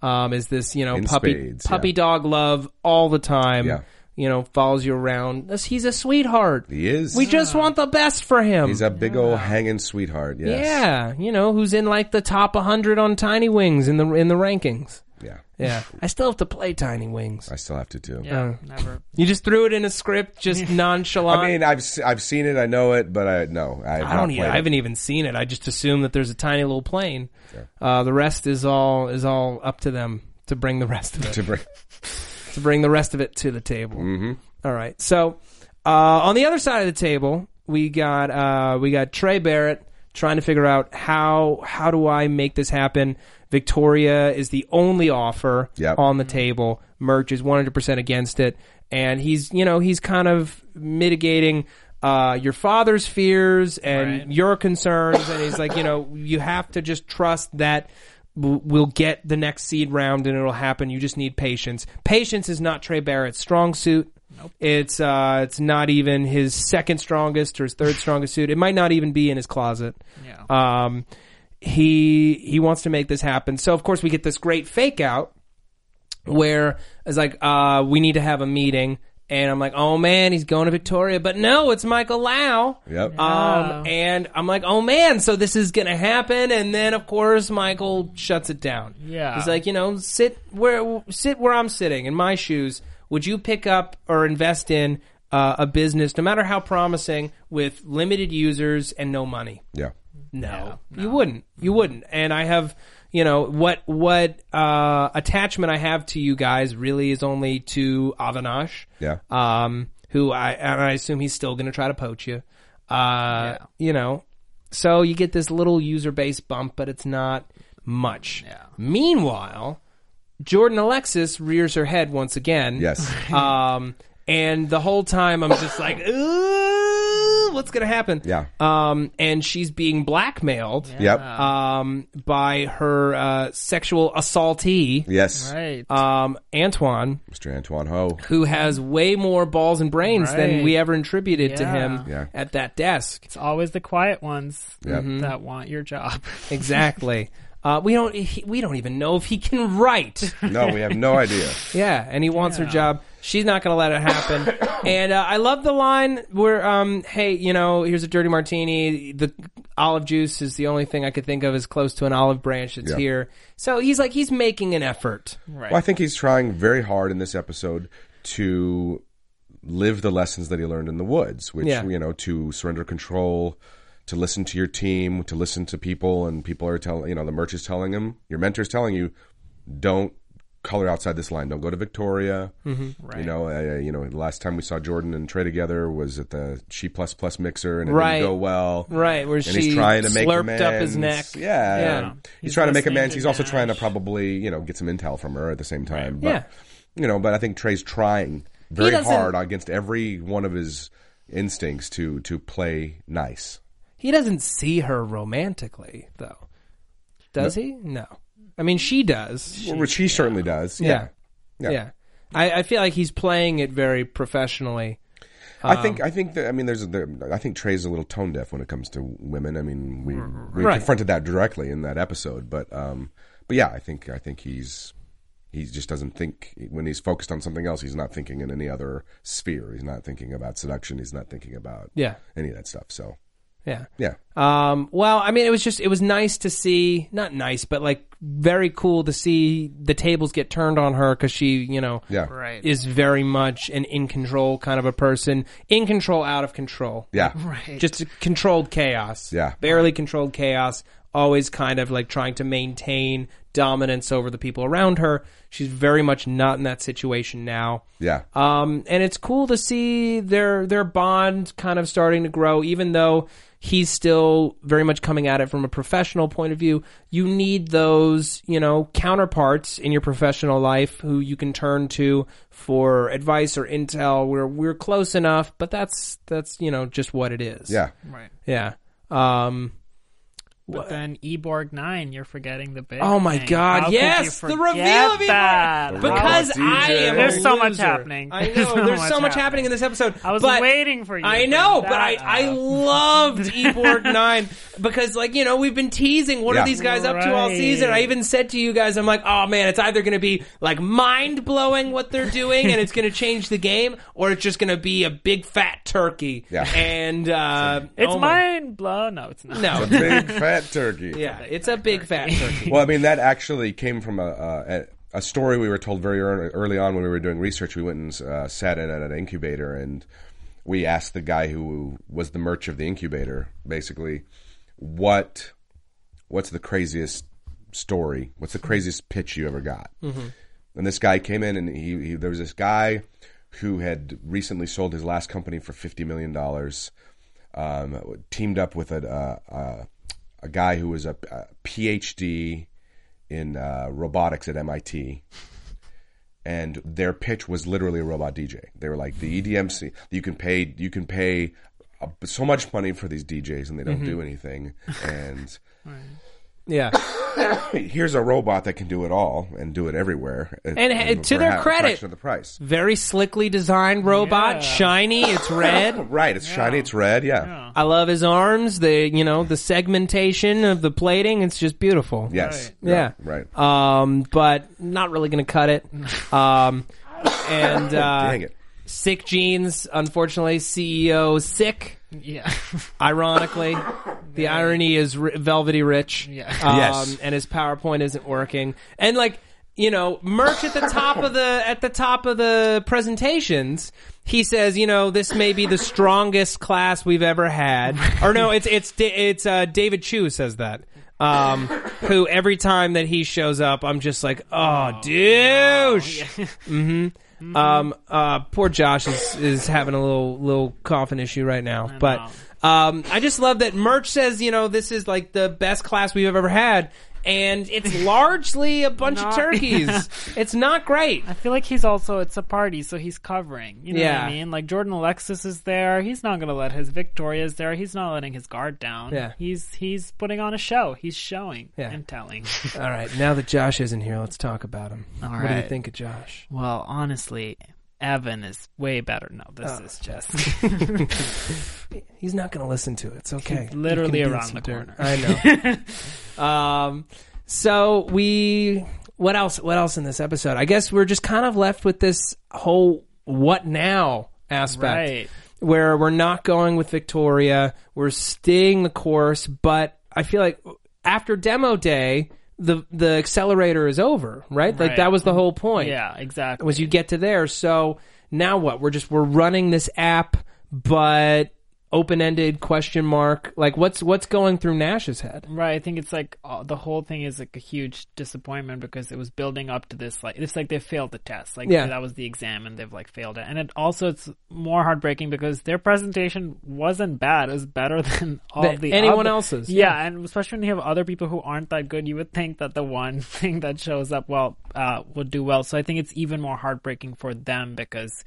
Speaker 2: Um, is this you know
Speaker 3: In
Speaker 2: puppy
Speaker 3: spades,
Speaker 2: puppy
Speaker 3: yeah.
Speaker 2: dog love all the time?
Speaker 3: Yeah.
Speaker 2: You know, follows you around. He's a sweetheart.
Speaker 3: He is.
Speaker 2: We just want the best for him.
Speaker 3: He's a big old hanging sweetheart. Yes.
Speaker 2: Yeah, you know, who's in like the top 100 on Tiny Wings in the in the rankings.
Speaker 3: Yeah.
Speaker 2: Yeah, I still have to play Tiny Wings.
Speaker 3: I still have to too.
Speaker 4: Yeah, never.
Speaker 2: You just threw it in a script, just nonchalant.
Speaker 3: I mean, I've se- I've seen it. I know it, but I no. I, have
Speaker 2: I
Speaker 3: not
Speaker 2: don't. Even,
Speaker 3: played
Speaker 2: I
Speaker 3: it.
Speaker 2: haven't even seen it. I just assume that there's a tiny little plane. Uh, the rest is all is all up to them to bring the rest of it
Speaker 3: to bring.
Speaker 2: to bring the rest of it to the table. Mm-hmm. right. So uh, on the other side of the table, we got uh, we got Trey Barrett trying to figure out how how do I make this happen. Victoria is the only offer
Speaker 3: Yep.
Speaker 2: on the table. Murch is 100% against it, and he's you know he's kind of mitigating. Uh, your father's fears and
Speaker 4: Right.
Speaker 2: your concerns, and he's like, you know, you have to just trust that we'll get the next seed round and it'll happen. You just need patience. Patience is not Trey Barrett's strong suit. Nope. It's uh, it's not even his second strongest or his third strongest suit. It might not even be in his closet.
Speaker 4: Yeah.
Speaker 2: Um, he he wants to make this happen. So of course we get this great fake out where it's like uh, we need to have a meeting. And I'm like, oh man, he's going to Victoria, but no, it's Michael Lau.
Speaker 3: Yep.
Speaker 2: Um, and I'm like, oh man, so this is gonna happen. And then of course Michael shuts it down.
Speaker 4: Yeah.
Speaker 2: he's like, you know, sit where sit where I'm sitting in my shoes. Would you pick up or invest in uh, a business, no matter how promising, with limited users and no money?
Speaker 3: yeah.
Speaker 2: No, you wouldn't. You wouldn't. And I have, you know, what what uh, attachment I have to you guys really is only to Avinash.
Speaker 3: Yeah.
Speaker 2: Um, who I and I assume he's still going to try to poach you. Uh, you know, so you get this little user base bump, but it's not much.
Speaker 4: Yeah.
Speaker 2: Meanwhile, Jordan Alexis rears her head once again.
Speaker 3: Yes.
Speaker 2: Um, and the whole time I'm just like, Ooh, what's gonna happen?
Speaker 3: Yeah.
Speaker 2: Um, and she's being blackmailed.
Speaker 3: Yep.
Speaker 2: Um, by her uh, sexual assaultee,
Speaker 3: yes.
Speaker 4: Right.
Speaker 2: um, Antoine,
Speaker 3: Mr. Antoine Ho.
Speaker 2: who has way more balls and brains than
Speaker 4: Right.
Speaker 2: we ever attributed to
Speaker 4: Yeah.
Speaker 2: him
Speaker 3: Yeah.
Speaker 2: at that desk.
Speaker 4: it's always the quiet ones
Speaker 3: Yep.
Speaker 4: that want your job.
Speaker 2: Exactly. Uh, we don't. He, we don't even know if he can write.
Speaker 3: No, we have no idea.
Speaker 2: Yeah, and he wants her job. She's not going to let it happen. and uh, I love the line where, um, "Hey, you know, here's a dirty martini. The olive juice is the only thing I could think of as close to an olive branch that's
Speaker 3: Yeah.
Speaker 2: here." So he's like, he's making an effort.
Speaker 4: Right.
Speaker 3: Well, I think he's trying very hard in this episode to live the lessons that he learned in the woods, which
Speaker 2: Yeah.
Speaker 3: you know, to surrender control, to listen to your team, to listen to people, and people are telling you know the Murch is telling him, your mentor is telling you, don't color outside this line, don't go to Victoria. Mm-hmm. You know, uh, you know, the last time we saw Jordan and Trey together was at the She Plus Plus mixer, and it
Speaker 2: Right.
Speaker 3: didn't go well.
Speaker 2: Right, where
Speaker 3: and
Speaker 2: she
Speaker 3: he's trying to make
Speaker 2: slurped
Speaker 3: amends.
Speaker 2: up his neck.
Speaker 3: Yeah,
Speaker 2: Yeah.
Speaker 3: He's,
Speaker 4: He's
Speaker 3: trying to make amends. He's also trying to probably you know get some intel from her at the same time. But,
Speaker 2: Yeah.
Speaker 3: you know, but I think Trey's trying very hard against every one of his instincts to to play nice.
Speaker 2: He doesn't see her romantically, though. Does he? No. I mean, she does.
Speaker 3: Which he certainly does.
Speaker 2: yeah.
Speaker 3: Yeah.
Speaker 2: Yeah. I, I feel like he's playing it very professionally.
Speaker 3: I
Speaker 2: Um,
Speaker 3: think I think that I mean there's there, I think Trey's a little tone deaf when it comes to women. I mean we we
Speaker 2: Right.
Speaker 3: confronted that directly in that episode, but um but yeah, I think I think he's he just doesn't think when he's focused on something else. He's not thinking in any other sphere. He's not thinking about seduction. He's not thinking about
Speaker 2: Yeah.
Speaker 3: any of that stuff. So
Speaker 2: Yeah.
Speaker 3: yeah,
Speaker 2: Um, well, I mean, it was just, it was nice to see, not nice, but like very cool to see the tables get turned on her because she, you know,
Speaker 3: yeah,
Speaker 4: Right.
Speaker 2: is very much an in control kind of a person. In control, out of control.
Speaker 3: yeah,
Speaker 4: Right.
Speaker 2: Just controlled chaos.
Speaker 3: Yeah.
Speaker 2: Barely controlled chaos. Always kind of like trying to maintain dominance over the people around her. She's very much not in that situation now.
Speaker 3: yeah.
Speaker 2: Um, and it's cool to see their their bond kind of starting to grow, even though he's still very much coming at it from a professional point of view. You need those, you know, counterparts in your professional life who you can turn to for advice or intel. We're we're close enough, but that's that's you know just what it is.
Speaker 3: yeah.
Speaker 4: right.
Speaker 2: yeah. Um,
Speaker 4: But then Eborg Nine, you're forgetting the big.
Speaker 2: Oh my
Speaker 4: thing.
Speaker 2: God!
Speaker 4: How
Speaker 2: yes, the reveal of Eborg.
Speaker 4: that?
Speaker 2: Because
Speaker 3: robot
Speaker 2: I
Speaker 3: DJ.
Speaker 2: am. a
Speaker 4: There's so much happening.
Speaker 2: I
Speaker 4: There's
Speaker 2: know.
Speaker 4: so
Speaker 2: There's
Speaker 4: much
Speaker 2: so much
Speaker 4: happening.
Speaker 2: happening in this episode.
Speaker 4: I was
Speaker 2: but
Speaker 4: waiting for you
Speaker 2: I know, but I
Speaker 4: that
Speaker 2: I loved Eborg Nine because like you know we've been teasing what
Speaker 3: Yeah.
Speaker 2: are these guys up to all season. I even said to you guys, I'm like, oh man, it's either going to be like mind blowing what they're doing and it's going to change the game, or it's just going to be a big fat turkey.
Speaker 3: Yeah.
Speaker 2: And uh,
Speaker 4: It's
Speaker 2: oh my-
Speaker 4: mind blow. No, it's not.
Speaker 2: No.
Speaker 3: Big fat turkey.
Speaker 2: Yeah, it's a big fat turkey.
Speaker 3: Well, I mean, that actually came from a, a, a story we were told very early, early on when we were doing research. We went and uh, sat in at an incubator and we asked the guy who was the Murch of the incubator, basically, what what's the craziest story? What's the craziest pitch you ever got? And this guy came in and he, he there was this guy who had recently sold his last company for fifty million dollars. Um, teamed up with a uh, uh, a guy who was a, a PhD in uh, robotics at MIT, and their pitch was literally a robot DJ. They were like the EDMC. You can pay you can pay uh, so much money for these DJs, and they don't do anything. And
Speaker 2: Yeah.
Speaker 3: here's a robot that can do it all and do it everywhere.
Speaker 2: And, uh, to their credit-
Speaker 3: of the price.
Speaker 2: Very slickly designed robot,
Speaker 4: Yeah.
Speaker 2: shiny, it's red.
Speaker 3: Right, it's shiny, it's red, yeah.
Speaker 2: I love his arms, the you know, the segmentation of the plating, it's just beautiful.
Speaker 3: Yes.
Speaker 2: Yeah.
Speaker 3: Right.
Speaker 2: Um, but not really going to cut it. Um, and uh,
Speaker 3: Dang it.
Speaker 2: sick jeans. Unfortunately, CEO sick.
Speaker 4: Yeah.
Speaker 2: Ironically, the irony is r- velvety rich.
Speaker 4: Yeah.
Speaker 2: Um,
Speaker 3: Yes.
Speaker 2: And his PowerPoint isn't working. And like you know, Murch at the top of the at the top of the presentations. He says, you know, this may be the strongest class we've ever had. Or no, it's it's Da- it's uh, David Chu says that. Um, who every time that he shows up, I'm just like, oh, douche. Mm-hmm. Um, uh, poor Josh is, is having a little little coughing issue right now, but um, I just love that Murch says you know this is like the best class we've ever had, and it's largely a bunch of
Speaker 4: Not-
Speaker 2: turkeys. It's not great.
Speaker 4: I feel like he's also it's a party, so he's covering. You know what I mean? Like Jordan Alexis is there. He's not gonna let his Victoria's there. He's not letting his guard down.
Speaker 2: Yeah.
Speaker 4: He's he's putting on a show. He's showing
Speaker 2: Yeah.
Speaker 4: and telling.
Speaker 2: All right, now that Josh isn't here, let's talk about him.
Speaker 4: All
Speaker 2: what do you
Speaker 4: right.
Speaker 2: think of Josh?
Speaker 4: well, honestly, Evan is way better. No, this
Speaker 2: Oh.
Speaker 4: is just
Speaker 2: He's not going to listen to it. It's okay.
Speaker 4: He's literally
Speaker 2: You can beat
Speaker 4: around the corner.
Speaker 2: I know. um, so we what else? What else in this episode? I guess we're just kind of left with this whole what now aspect.
Speaker 4: Right.
Speaker 2: Where we're not going with Victoria, we're staying the course, but I feel like after demo day, the the accelerator is over, right? Like
Speaker 4: Right.
Speaker 2: that was the whole point
Speaker 4: yeah, exactly.
Speaker 2: was you get to there. So now what? We're just we're running this app, but open ended question mark. Like what's what's going through Nash's head?
Speaker 4: Right, I think it's like uh, the whole thing is like a huge disappointment because it was building up to this like it's like they failed the test, like
Speaker 2: Yeah.
Speaker 4: that was the exam and they've like failed it, and it also it's more heartbreaking because their presentation wasn't bad; it was better than all
Speaker 2: Than
Speaker 4: the
Speaker 2: anyone
Speaker 4: other-
Speaker 2: else's,
Speaker 4: Yeah,
Speaker 2: yeah.
Speaker 4: and especially when you have other people who aren't that good, you would think that the one thing that shows up well uh, would do well. So I think it's even more heartbreaking for them because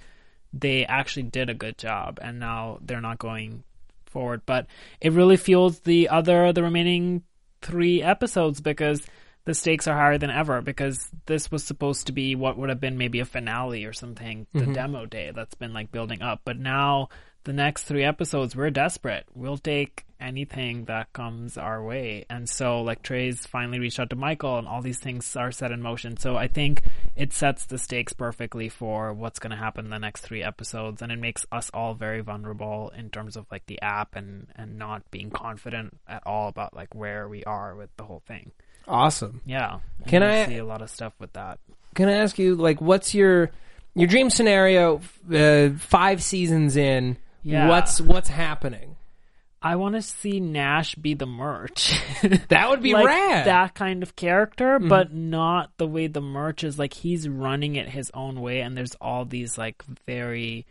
Speaker 4: they actually did a good job and now they're not going forward. But it really fuels the other the remaining three episodes because the stakes are higher than ever because this was supposed to be what would have been maybe a finale or something the mm-hmm. demo day that's been like building up. But now the next three episodes we're desperate. We'll take anything that comes our way. And so like trey's finally reached out to michael and all these things are set in motion. So i think it sets the stakes perfectly for what's going to happen in the next three episodes. And it makes us all very vulnerable in terms of like the app and and not being confident at all about like where we are with the whole thing.
Speaker 2: Awesome.
Speaker 4: yeah.
Speaker 2: Can
Speaker 4: And
Speaker 2: I-
Speaker 4: see a lot of stuff with that.
Speaker 2: Can I ask you like what's your your dream scenario? Uh, five seasons in,
Speaker 4: Yeah.
Speaker 2: what's what's happening?
Speaker 4: I want to see Nash be the Murch.
Speaker 2: That would be
Speaker 4: like
Speaker 2: rad.
Speaker 4: that kind of character, mm-hmm. but not the way the Murch is. Like he's running it his own way, and there's all these like very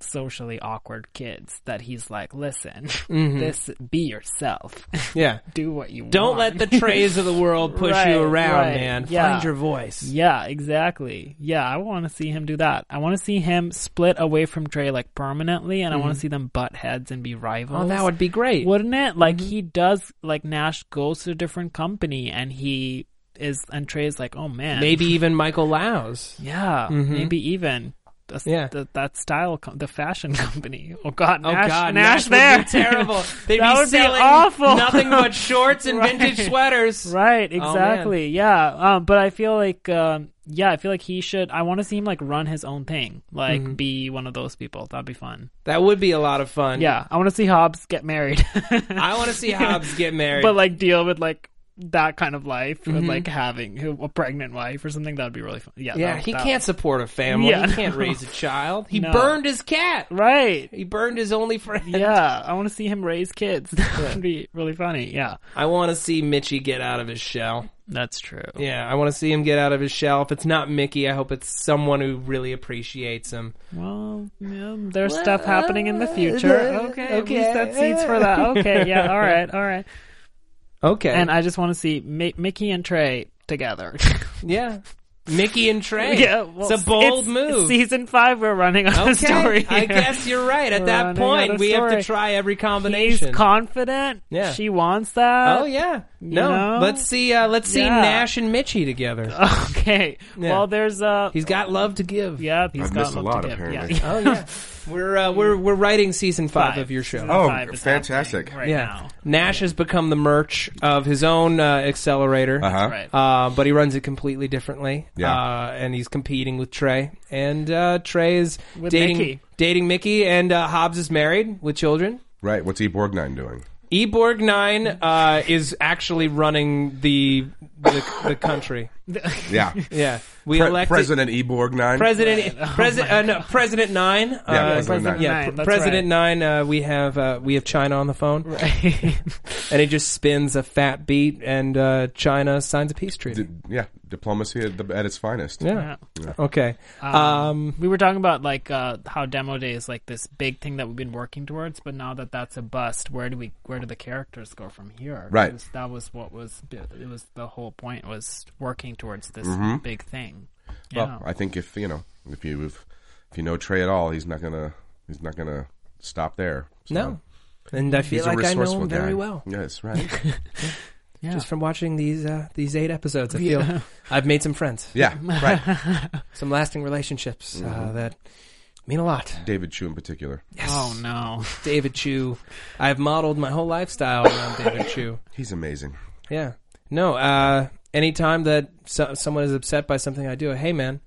Speaker 4: socially awkward kids that he's like, listen,
Speaker 2: Mm-hmm.
Speaker 4: this be yourself,
Speaker 2: Yeah.
Speaker 4: do what you want.
Speaker 2: Don't
Speaker 4: want.
Speaker 2: let the trays of the world push
Speaker 4: Right,
Speaker 2: you around,
Speaker 4: right.
Speaker 2: man.
Speaker 4: Yeah.
Speaker 2: Find your voice.
Speaker 4: Yeah, exactly. Yeah, I want to see him do that. I want to see him split away from Trey like permanently, and I want to see them butt heads and be rivals.
Speaker 2: Mm-hmm. Oh, that would be great.
Speaker 4: wouldn't it? Like he does. Like Nash goes to a different company, and he is, and Trey's like, oh man,
Speaker 2: Maybe even Michael Laus.
Speaker 4: yeah, maybe even. The,
Speaker 2: Yeah.
Speaker 4: the, that style, com- the fashion company. Oh God,
Speaker 2: Oh God,
Speaker 4: Nash,
Speaker 2: Nash
Speaker 4: there,
Speaker 2: would be terrible. They'd
Speaker 4: That
Speaker 2: be
Speaker 4: would be
Speaker 2: selling
Speaker 4: awful.
Speaker 2: nothing but shorts and
Speaker 4: Right.
Speaker 2: vintage sweaters.
Speaker 4: Right,
Speaker 2: Oh,
Speaker 4: exactly. yeah. Um, but I feel like, um, yeah, I feel like he should. I want to see him like run his own thing, like
Speaker 2: Mm-hmm.
Speaker 4: be one of those people. That'd be fun.
Speaker 2: That would be a lot of fun.
Speaker 4: Yeah, I want to see Hobbs get married.
Speaker 2: I want to see Hobbs get married.
Speaker 4: but like deal with like that kind of life,
Speaker 2: Mm-hmm.
Speaker 4: with like having a pregnant wife or something. That'd be really fun. Yeah,
Speaker 2: yeah,
Speaker 4: that-
Speaker 2: he
Speaker 4: that-
Speaker 2: can't support a family.
Speaker 4: Yeah,
Speaker 2: he can't raise a child. He
Speaker 4: No.
Speaker 2: burned his cat.
Speaker 4: Right.
Speaker 2: He burned his only friend.
Speaker 4: Yeah, I want to see him raise kids. That'd be really funny. Yeah,
Speaker 2: I want to see Mitchie get out of his shell.
Speaker 4: that's true.
Speaker 2: Yeah, I want to see him get out of his shell. If it's not Mikki, I hope it's someone who really appreciates him.
Speaker 4: Well, yeah, there's stuff happening in the future. Okay,
Speaker 2: okay.
Speaker 4: we set seats for that. Okay, yeah, all right, all right.
Speaker 2: Okay.
Speaker 4: And I just want to see Mi- Mikki and Trey together.
Speaker 2: yeah. Mikki and Trey.
Speaker 4: yeah, well,
Speaker 2: it's a bold
Speaker 4: it's
Speaker 2: move.
Speaker 4: Season five, we're running on a
Speaker 2: okay.
Speaker 4: story.
Speaker 2: I guess you're right. At that point, we have to try every combination.
Speaker 4: He's confident.
Speaker 2: Yeah.
Speaker 4: she wants that.
Speaker 2: oh yeah. No.
Speaker 4: know?
Speaker 2: Let's see uh let's see
Speaker 4: Yeah.
Speaker 2: Nash and Mitchie together.
Speaker 4: Okay.
Speaker 2: Yeah.
Speaker 4: Well, there's uh.
Speaker 2: He's got love to give.
Speaker 4: yeah, he's
Speaker 3: I've
Speaker 4: got
Speaker 3: missed a
Speaker 4: love
Speaker 3: lot,
Speaker 4: to give.
Speaker 3: apparently.
Speaker 4: Yeah.
Speaker 2: Oh yeah. we're uh, we're we're writing season five,
Speaker 4: Five.
Speaker 2: of your show.
Speaker 4: Season
Speaker 3: Oh,
Speaker 4: five is
Speaker 3: fantastic.
Speaker 4: happening Right
Speaker 2: yeah.
Speaker 4: now.
Speaker 2: Nash has become the Murch of his own uh, accelerator.
Speaker 3: Uh-huh.
Speaker 4: Right.
Speaker 2: Uh, but he runs it completely differently.
Speaker 3: Yeah.
Speaker 2: Uh, and he's competing with Trey. And uh, Trey is
Speaker 4: With
Speaker 2: dating
Speaker 4: Mikki.
Speaker 2: dating Mikki, and uh, Hobbs is married with children.
Speaker 3: Right. What's E Borgnine doing?
Speaker 2: Eborg Nine uh, is actually running the the, the country.
Speaker 3: Yeah.
Speaker 2: Yeah, we
Speaker 3: Pre-
Speaker 2: elected
Speaker 3: President E Borgnine.
Speaker 2: President President uh, no, President Nine.
Speaker 3: Yeah,
Speaker 2: uh,
Speaker 3: President Nine.
Speaker 2: Yeah,
Speaker 4: Nine,
Speaker 2: Pre- President
Speaker 4: right.
Speaker 2: Nine. Uh, we have uh, we have China on the phone,
Speaker 4: Right.
Speaker 2: and he just spins a fat beat, and uh, China signs a peace treaty.
Speaker 3: D- yeah. Diplomacy at, the, at its finest.
Speaker 2: yeah.
Speaker 4: Yeah.
Speaker 2: Okay.
Speaker 4: Um,
Speaker 2: Um,
Speaker 4: we were talking about like uh, how demo day is like this big thing that we've been working towards, but now that that's a bust, where do we where do the characters go from here?
Speaker 3: Right.
Speaker 4: Because that was what was it was the whole point was working towards this
Speaker 2: Mm-hmm.
Speaker 4: big thing.
Speaker 3: Well,
Speaker 4: Yeah.
Speaker 3: I think if you know if you if, if you know Trey at all, he's not gonna he's not gonna stop there. So,
Speaker 2: no. And I feel
Speaker 3: he's
Speaker 2: like I know him very
Speaker 3: guy.
Speaker 2: well.
Speaker 3: Yes, right.
Speaker 4: yeah.
Speaker 2: Just from watching these uh, these eight episodes, I feel I've made some friends,
Speaker 3: yeah, right.
Speaker 2: some lasting relationships uh,
Speaker 3: Mm-hmm.
Speaker 2: that mean a lot.
Speaker 3: David Chu in particular.
Speaker 2: Yes.
Speaker 4: Oh no.
Speaker 2: David Chu. I've modeled my whole lifestyle around David Chu.
Speaker 3: He's amazing.
Speaker 2: Yeah. No, uh, anytime that so- someone is upset by something I do, hey man,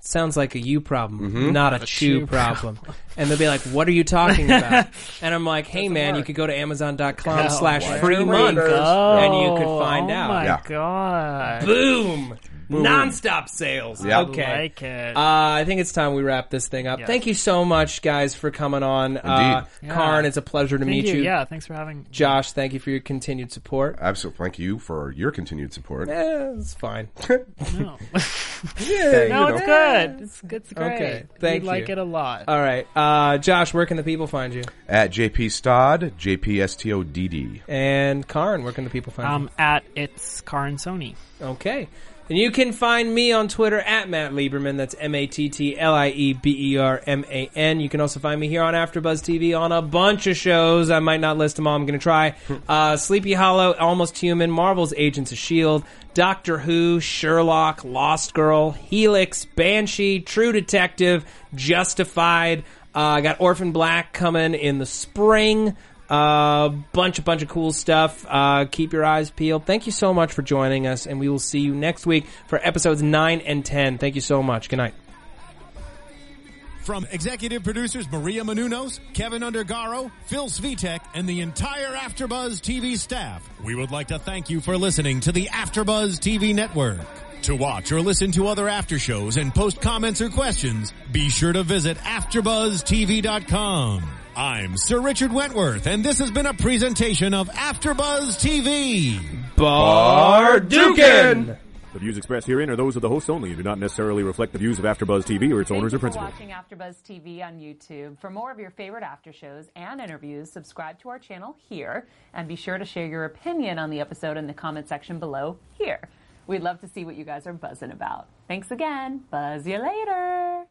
Speaker 2: sounds like a you problem, mm-hmm. not a, chew
Speaker 4: chew
Speaker 2: problem. and they'll be like, what are you talking about? and I'm like, hey man, you could go to amazon.com slash free month
Speaker 4: go.
Speaker 2: and you could oh find
Speaker 4: oh
Speaker 2: out.
Speaker 4: my
Speaker 3: Yeah.
Speaker 4: god.
Speaker 2: Boom! Non-stop sales.
Speaker 3: Yeah.
Speaker 2: Okay.
Speaker 4: Like it.
Speaker 2: Uh, I think it's time we wrap this thing up.
Speaker 4: Yes.
Speaker 2: Thank you so much, guys, for coming on. Uh,
Speaker 4: Yeah.
Speaker 2: Karan, it's a pleasure to
Speaker 4: Thank
Speaker 2: meet you.
Speaker 4: Yeah, thanks for having me.
Speaker 2: Josh, thank you for your continued support.
Speaker 3: Absolutely. Thank you for your continued support.
Speaker 2: Eh, it's fine.
Speaker 4: No,
Speaker 2: Yeah,
Speaker 4: no it's good. It's, it's great.
Speaker 2: Okay, thank
Speaker 4: we like it a lot.
Speaker 2: All right, uh, Josh, where can the people find you?
Speaker 3: At JP Stod, JPSTODD.
Speaker 2: And Karan, where can the people find you?
Speaker 4: Um, at it's Karan
Speaker 2: Soni. Okay. And you can find me on Twitter at Matt Lieberman. That's M A T T L I E B E R M A N. You can also find me here on AfterBuzz TV on a bunch of shows. I might not list them all. I'm going to try. Uh, Sleepy Hollow, Almost Human, Marvel's Agents of Shield, Doctor Who, Sherlock, Lost Girl, Helix, Banshee, True Detective, Justified. Uh, I got Orphan Black coming in the spring. Uh, bunch, a bunch of cool stuff. Uh, keep your eyes peeled. Thank you so much for joining us, and we will see you next week for episodes nine and ten. Thank you so much. Good night.
Speaker 1: From executive producers Maria Menounos, Keven Undergaro, Phil Svitek, and the entire AfterBuzz TV staff, we would like to thank you for listening to the AfterBuzz TV network. To watch or listen to other after shows and post comments or questions, be sure to visit AfterBuzzTV.com. I'm Sir Richard Wentworth, and this has been a presentation of AfterBuzz TV.
Speaker 2: Bar Bardukin!
Speaker 5: The views expressed herein are those of the hosts only and do not necessarily reflect the views of AfterBuzz TV or its owners or
Speaker 6: Thank you for
Speaker 5: principals.
Speaker 6: watching AfterBuzz TV on YouTube. For more of your favorite after shows and interviews, subscribe to our channel here, and be sure to share your opinion on the episode in the comment section below here. We'd love to see what you guys are buzzing about. Thanks again. Buzz you later.